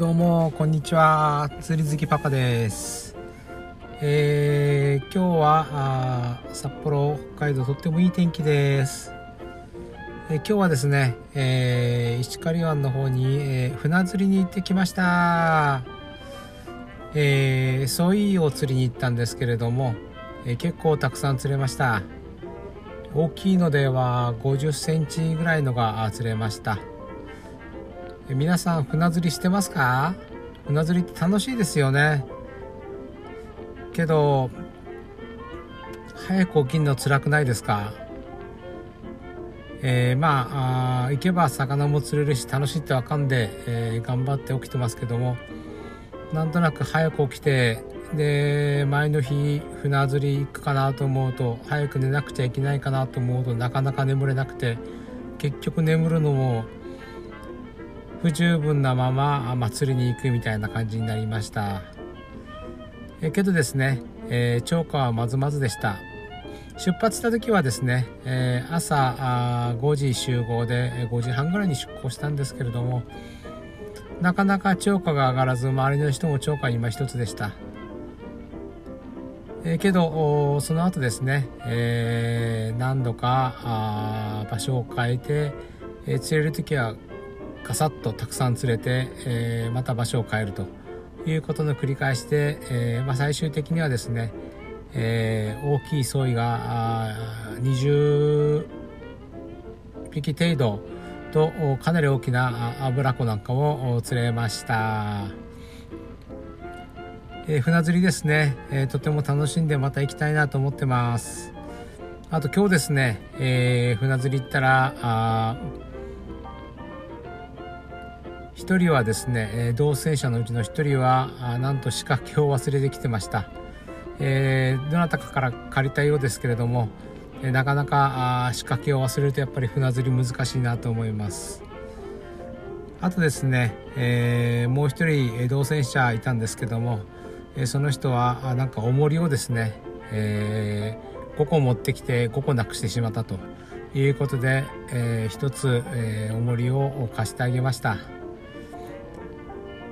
どうもこんにちは。釣り好きパパです。えー、今日はあ札幌北海道とってもいい天気です。え今日はですね、えー、石狩湾の方に、えー、船釣りに行ってきました。えー、ソイを釣りに行ったんですけれども、えー、結構たくさん釣れました。大きいのでは50センチぐらいのが釣れました。皆さん船釣りしてますか？船釣りって楽しいですよね。けど早く起きるの辛くないですか？えー、まあ行けば魚も釣れるし楽しいってわかんで、えー、頑張って起きてますけどもなんとなく早く起きてで前の日船釣り行くかなと思うと早く寝なくちゃいけないかなと思うとなかなか眠れなくて結局眠るのも不十分なまま祭りに行くみたいな感じになりました。えけどですね、えー、超過はまずまずでした。出発した時はですね、えー、朝5時集合で5時半ぐらいに出港したんですけれどもなかなか超過が上がらず周りの人も超過今一つでした。え、けどその後ですね、えー、何度かあ場所を変えて、えー、釣れる時はガサッとたくさん釣れて、えー、また場所を変えるということの繰り返しで、えーまあ、最終的にはですね、えー、大きいソイが20匹程度とかなり大きな油子なんかを釣れました、えー、船釣りですね、えー、とても楽しんでまた行きたいなと思ってます。あと今日ですね、えー、船釣り行ったらあ1人はですねえ同棲者のうちの1人はなんと仕掛けを忘れてきてました、えー、どなたかから借りたようですけれどもえなかなか仕掛けを忘れるとやっぱり船釣り難しいなと思います。あとですね、えー、もう一人同棲者いたんですけどもえその人はなんか重りをですね、えー、5個持ってきて5個なくしてしまったということで、えー、1つ、えー、重りを貸してあげました。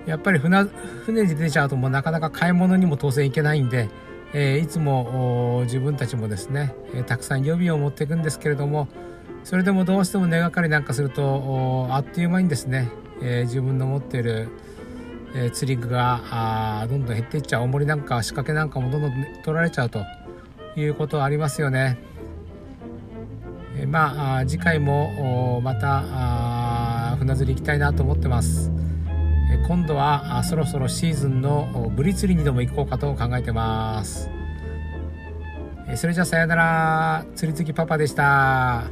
やっぱり船船で出ちゃうともうなかなか買い物にも当然行けないんで、えー、いつも自分たちもですね、えー、たくさん予備を持っていくんですけれどもそれでもどうしても根がかりなんかするとあっという間にですね、えー、自分の持っている、え釣り具がどんどん減っていっちゃう重りなんか仕掛けなんかもどんどん取られちゃうということはありますよね。えまあ次回もまた船釣り行きたいなと思ってます。今度はそろそろシーズンのブリ釣りにでも行こうかと考えてます。それじゃあさよなら。釣り好きパパでした。